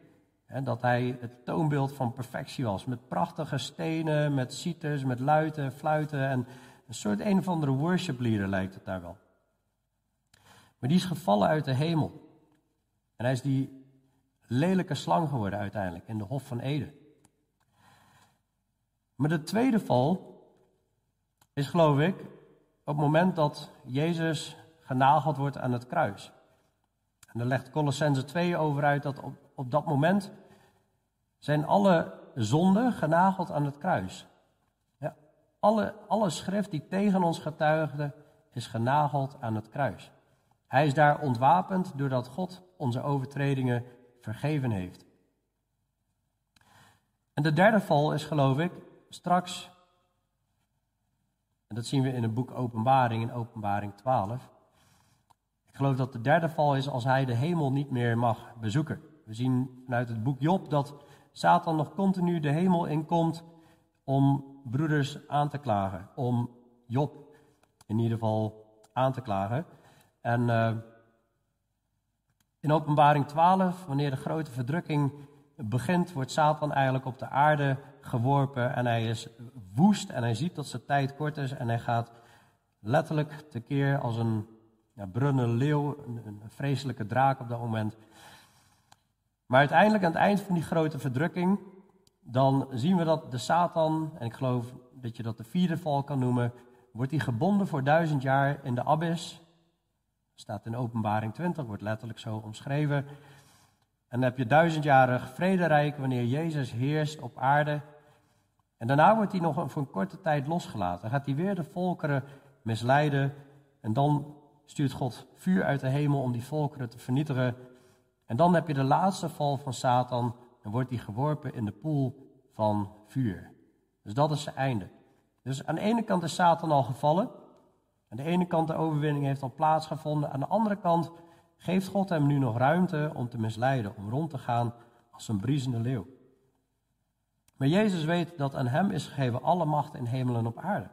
Speaker 1: Hè, dat hij het toonbeeld van perfectie was, met prachtige stenen, met citers, met luiten, fluiten en een soort een of andere worship leader lijkt het daar wel. Maar die is gevallen uit de hemel. En hij is die lelijke slang geworden uiteindelijk in de Hof van Eden. Maar de tweede val is, geloof ik, op het moment dat Jezus genageld wordt aan het kruis. En daar legt Colossense 2 over uit dat op, op dat moment zijn alle zonden genageld aan het kruis. Ja, alle, alle schrift die tegen ons getuigde, is genageld aan het kruis. Hij is daar ontwapend doordat God onze overtredingen vergeven heeft. En de derde val is, geloof ik, straks, en dat zien we in het boek Openbaring, in Openbaring 12. Ik geloof dat de derde val is als hij de hemel niet meer mag bezoeken. We zien vanuit het boek Job dat Satan nog continu de hemel inkomt om broeders aan te klagen, om Job in ieder geval aan te klagen. En uh, in Openbaring 12, wanneer de grote verdrukking begint, wordt Satan eigenlijk op de aarde geworpen en hij is woest en hij ziet dat zijn tijd kort is en hij gaat letterlijk tekeer als een ja, brunnen leeuw, een, een vreselijke draak op dat moment. Maar uiteindelijk aan het eind van die grote verdrukking, dan zien we dat de Satan, en ik geloof dat je dat de vierde val kan noemen, wordt hij gebonden voor duizend jaar in de abyss. Staat in openbaring 20, wordt letterlijk zo omschreven. En dan heb je duizendjarig vrederijk wanneer Jezus heerst op aarde. En daarna wordt hij nog voor een korte tijd losgelaten. Dan gaat hij weer de volkeren misleiden. En dan stuurt God vuur uit de hemel om die volkeren te vernietigen. En dan heb je de laatste val van Satan en wordt hij geworpen in de poel van vuur. Dus dat is zijn einde. Dus aan de ene kant is Satan al gevallen. Aan de ene kant de overwinning heeft al plaatsgevonden. Aan de andere kant geeft God hem nu nog ruimte om te misleiden, om rond te gaan als een briesende leeuw. Maar Jezus weet dat aan hem is gegeven alle macht in hemel en op aarde.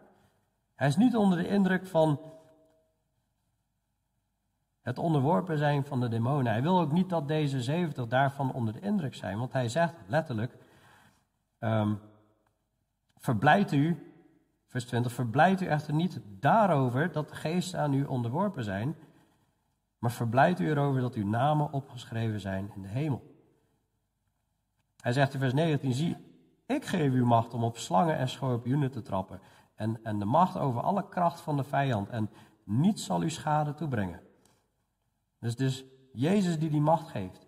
Speaker 1: Hij is niet onder de indruk van het onderworpen zijn van de demonen. Hij wil ook niet dat deze 70 daarvan onder de indruk zijn, want hij zegt letterlijk: um, Verblijd u, vers 20, verblijd u echter niet daarover dat de geesten aan u onderworpen zijn, maar verblijd u erover dat uw namen opgeschreven zijn in de hemel. Hij zegt in vers 19: Zie, ik geef u macht om op slangen en schorpioenen te trappen. En, en de macht over alle kracht van de vijand. En niets zal u schade toebrengen. Dus dus Jezus die die macht geeft.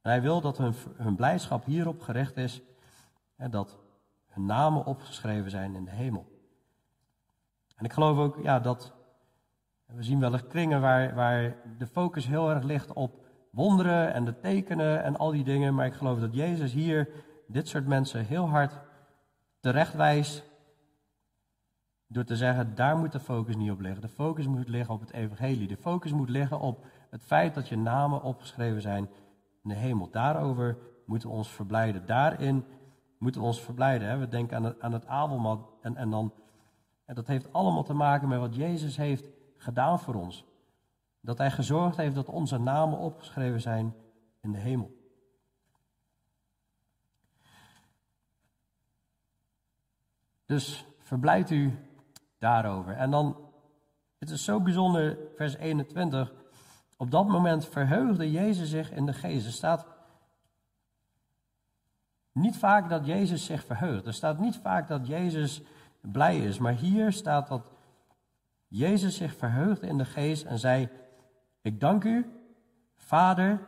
Speaker 1: hij wil dat hun, hun blijdschap hierop gericht is. En dat hun namen opgeschreven zijn in de hemel. En ik geloof ook ja, dat. We zien wel eens kringen waar, waar de focus heel erg ligt op wonderen en de tekenen en al die dingen. Maar ik geloof dat Jezus hier dit soort mensen heel hard terechtwijst. Door te zeggen, daar moet de focus niet op liggen. De focus moet liggen op het evangelie. De focus moet liggen op het feit dat je namen opgeschreven zijn in de hemel. Daarover moeten we ons verblijden. Daarin moeten ons verblijden. Hè? We denken aan het, aan het avondmaal. En, en, dan, en dat heeft allemaal te maken met wat Jezus heeft gedaan voor ons. Dat hij gezorgd heeft dat onze namen opgeschreven zijn in de hemel. Dus verblijd u daarover. En dan, het is zo bijzonder, vers 21. Op dat moment verheugde Jezus zich in de geest. Er staat niet vaak dat Jezus zich verheugt. Er staat niet vaak dat Jezus blij is. Maar hier staat dat Jezus zich verheugde in de geest en zei: Ik dank u, Vader,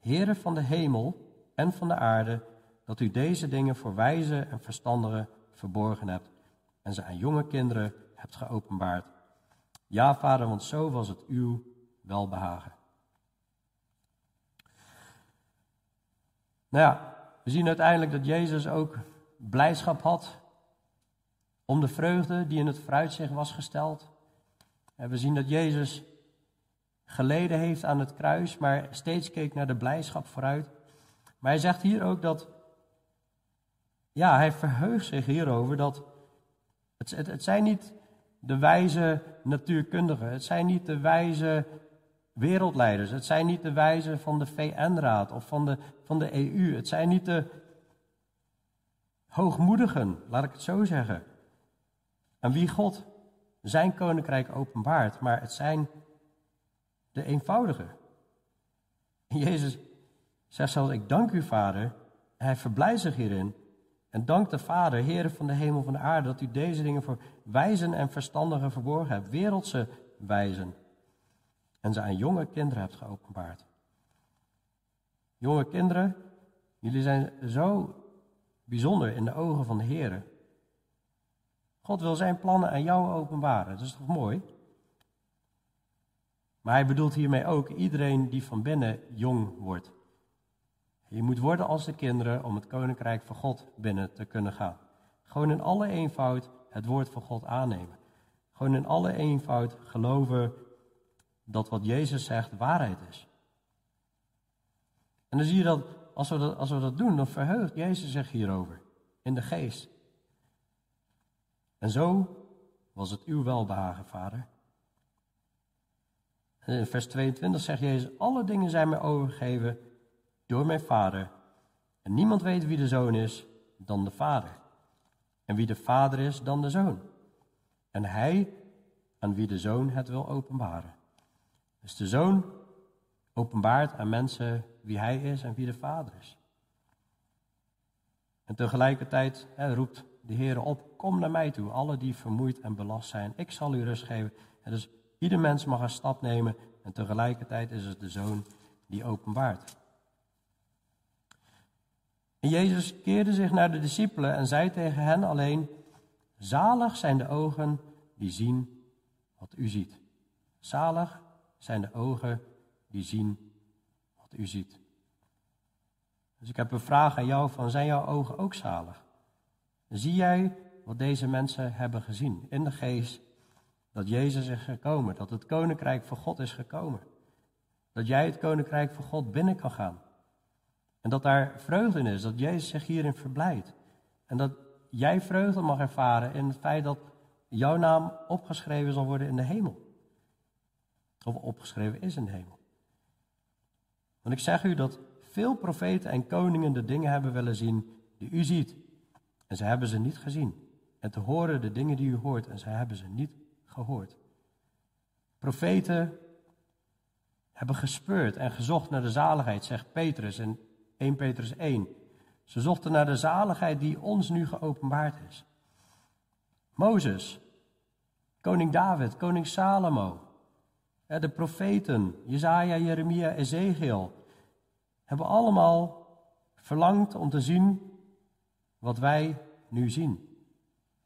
Speaker 1: Heere van de hemel en van de aarde, dat u deze dingen voor wijze en verstandigen verborgen hebt en ze aan jonge kinderen hebt geopenbaard. Ja, Vader, want zo was het uw welbehagen. Nou ja, we zien uiteindelijk dat Jezus ook blijdschap had om de vreugde die in het vooruitzicht was gesteld. En we zien dat Jezus geleden heeft aan het kruis, maar steeds keek naar de blijdschap vooruit. Maar hij zegt hier ook dat, ja, hij verheugt zich hierover dat het, het, het zijn niet de wijze natuurkundigen, het zijn niet de wijze wereldleiders, het zijn niet de wijzen van de VN-raad of van de, van de EU, het zijn niet de hoogmoedigen, laat ik het zo zeggen, aan wie God zijn koninkrijk openbaart, maar het zijn de eenvoudigen. Jezus zegt zelfs, ik dank u vader, hij verblijft zich hierin, en dank de Vader, Heer van de hemel van de aarde, dat u deze dingen voor wijzen en verstandigen verborgen hebt, wereldse wijzen. En ze aan jonge kinderen hebt geopenbaard. Jonge kinderen, jullie zijn zo bijzonder in de ogen van de Heer. God wil zijn plannen aan jou openbaren, dat is toch mooi? Maar hij bedoelt hiermee ook iedereen die van binnen jong wordt. Je moet worden als de kinderen om het koninkrijk van God binnen te kunnen gaan. Gewoon in alle eenvoud het woord van God aannemen. Gewoon in alle eenvoud geloven dat wat Jezus zegt waarheid is. En dan zie je dat als we dat, als we dat doen, dan verheugt Jezus zich hierover in de geest. En zo was het uw welbehagen, vader. In vers 22 zegt Jezus, alle dingen zijn mij overgegeven door mijn Vader. En niemand weet wie de Zoon is dan de Vader. En wie de Vader is dan de Zoon. En hij aan wie de Zoon het wil openbaren. Dus de Zoon openbaart aan mensen wie hij is en wie de Vader is. En tegelijkertijd hè, roept de Heer op, kom naar mij toe, alle die vermoeid en belast zijn. Ik zal u rust geven. En dus ieder mens mag een stap nemen en tegelijkertijd is het de Zoon die openbaart. En Jezus keerde zich naar de discipelen en zei tegen hen alleen: Zalig zijn de ogen die zien wat u ziet. Zalig zijn de ogen die zien wat u ziet. Dus ik heb een vraag aan jou van, zijn jouw ogen ook zalig? Zie jij wat deze mensen hebben gezien in de geest? Dat Jezus is gekomen, dat het koninkrijk van God is gekomen. Dat jij het koninkrijk van God binnen kan gaan. En dat daar vreugde in is, dat Jezus zich hierin verblijdt. En dat jij vreugde mag ervaren in het feit dat jouw naam opgeschreven zal worden in de hemel. Of opgeschreven is in de hemel. Want ik zeg u dat veel profeten en koningen de dingen hebben willen zien die u ziet. En ze hebben ze niet gezien. En te horen de dingen die u hoort en ze hebben ze niet gehoord. Profeten hebben gespeurd en gezocht naar de zaligheid, zegt Petrus in 1 Petrus 1. Ze zochten naar de zaligheid die ons nu geopenbaard is. Mozes, koning David, koning Salomo, de profeten, Jezaja, Jeremia, Ezekiel, hebben allemaal verlangd om te zien wat wij nu zien.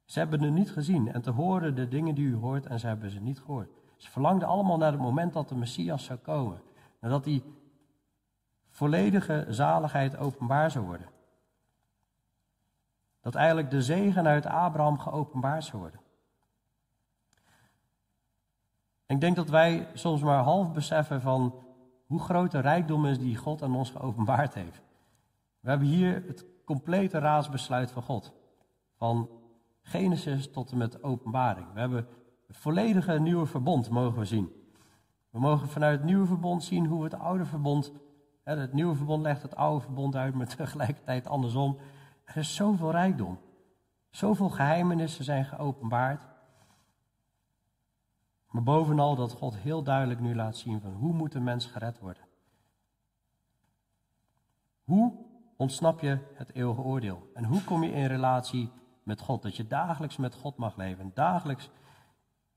Speaker 1: Ze hebben het niet gezien en te horen de dingen die u hoort en ze hebben ze niet gehoord. Ze verlangden allemaal naar het moment dat de Messias zou komen. Nadat die volledige zaligheid openbaar zou worden. Dat eigenlijk de zegen uit Abraham geopenbaard zou worden. Ik denk dat wij soms maar half beseffen van hoe groot de rijkdom is die God aan ons geopenbaard heeft. We hebben hier het complete raadsbesluit van God. Van Genesis tot en met openbaring. We hebben het volledige nieuwe verbond mogen we zien. We mogen vanuit het nieuwe verbond zien hoe het oude verbond, het nieuwe verbond legt het oude verbond uit, maar [laughs] tegelijkertijd andersom. Er is zoveel rijkdom. Zoveel geheimenissen zijn geopenbaard. Maar bovenal dat God heel duidelijk nu laat zien van hoe moet een mens gered worden. Hoe ontsnap je het eeuwige oordeel? En hoe kom je in relatie met God? Dat je dagelijks met God mag leven. Dagelijks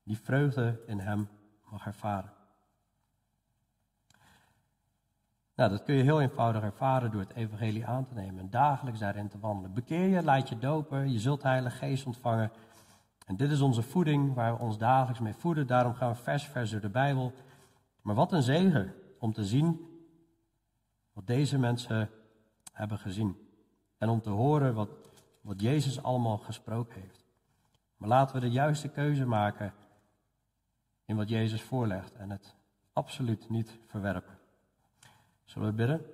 Speaker 1: die vreugde in Hem mag ervaren. Nou, dat kun je heel eenvoudig ervaren door het evangelie aan te nemen en dagelijks daarin te wandelen. Bekeer je, laat je dopen, je zult de Heilige Geest ontvangen. En dit is onze voeding waar we ons dagelijks mee voeden. Daarom gaan we vers vers door de Bijbel. Maar wat een zegen om te zien wat deze mensen hebben gezien. En om te horen wat, wat Jezus allemaal gesproken heeft. Maar laten we de juiste keuze maken in wat Jezus voorlegt en het absoluut niet verwerpen. Zullen we bidden?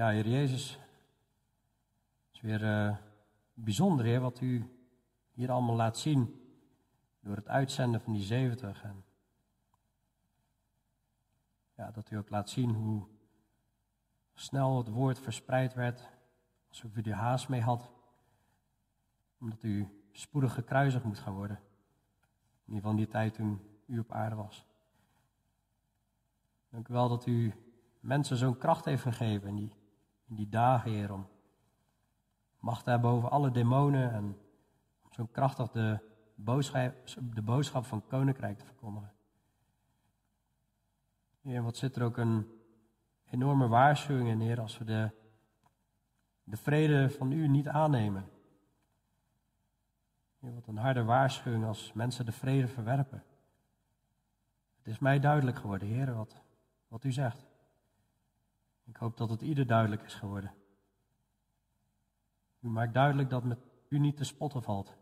Speaker 1: Ja, Heer Jezus, het is weer uh, bijzonder, Heer, wat u hier allemaal laat zien door het uitzenden van die 70. En ja, dat u ook laat zien hoe snel het woord verspreid werd, alsof u er haast mee had, omdat u spoedig gekruisigd moet gaan worden. In ieder geval die tijd toen u op aarde was. Dank u wel dat u mensen zo'n kracht heeft gegeven in die, in die dagen, Heer, om macht hebben over alle demonen en om zo krachtig de boodschap, de boodschap van koninkrijk te verkondigen. Heer, wat zit er ook een enorme waarschuwing in, Heer, als we de, de vrede van U niet aannemen. Heer, wat een harde waarschuwing als mensen de vrede verwerpen. Het is mij duidelijk geworden, Heer, wat, wat U zegt. Ik hoop dat het ieder duidelijk is geworden. U maakt duidelijk dat met U niet te spotten valt.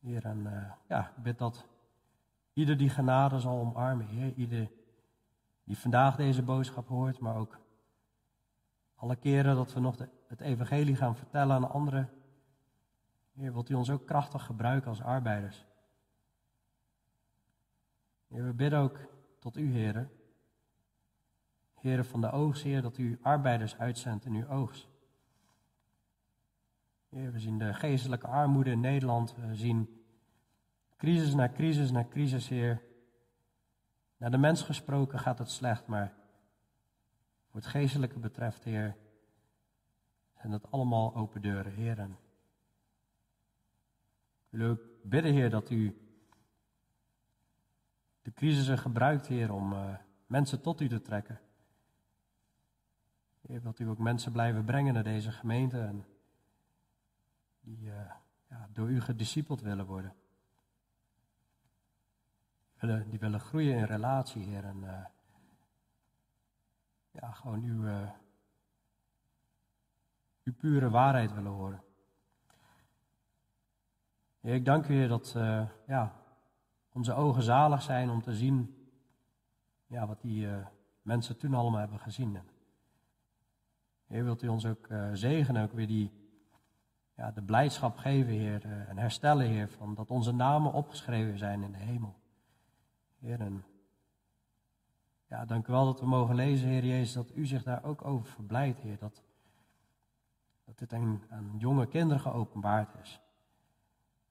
Speaker 1: Heer, en uh, ja, ik bid dat ieder die genade zal omarmen, Heer. Ieder die vandaag deze boodschap hoort, maar ook alle keren dat we nog het evangelie gaan vertellen aan anderen. Heer, wilt u ons ook krachtig gebruiken als arbeiders. Heer, we bidden ook tot u, heren. Heren van de oogst, Heer, dat u arbeiders uitzendt in uw oogst. We zien de geestelijke armoede in Nederland. We zien crisis na crisis na crisis, Heer. Naar de mens gesproken gaat het slecht, maar voor het geestelijke betreft, Heer, zijn dat allemaal open deuren, Heer. Ook bidden, Heer, dat u de crisissen gebruikt, Heer, om uh, mensen tot u te trekken. Heer, wilt u ook mensen blijven brengen naar deze gemeente en die uh, ja, door u gediscipeld willen worden. Die willen, groeien in relatie, Heer, en uh, ja, gewoon uw, pure waarheid willen horen. Ik dank u, Heer, dat ja, onze ogen zalig zijn om te zien ja, wat die mensen toen allemaal hebben gezien. Heer, wilt u ons ook uh, zegenen, ook weer die, ja, de blijdschap geven, Heer, uh, en herstellen, Heer, van dat onze namen opgeschreven zijn in de hemel. Heer, en ja, dank u wel dat we mogen lezen, Heer Jezus, dat u zich daar ook over verblijdt, Heer, dat, dat dit aan, aan jonge kinderen geopenbaard is.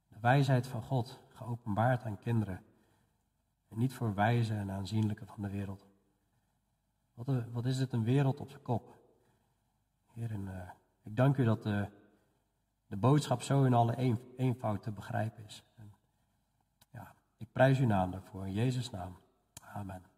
Speaker 1: De wijsheid van God, geopenbaard aan kinderen. En niet voor wijze en aanzienlijke van de wereld. Wat, een, wat is dit een wereld op zijn kop? Heer, en, uh, ik dank u dat de, de boodschap zo in alle een, eenvoud te begrijpen is. Ja, ik prijs uw naam daarvoor, in Jezus' naam. Amen.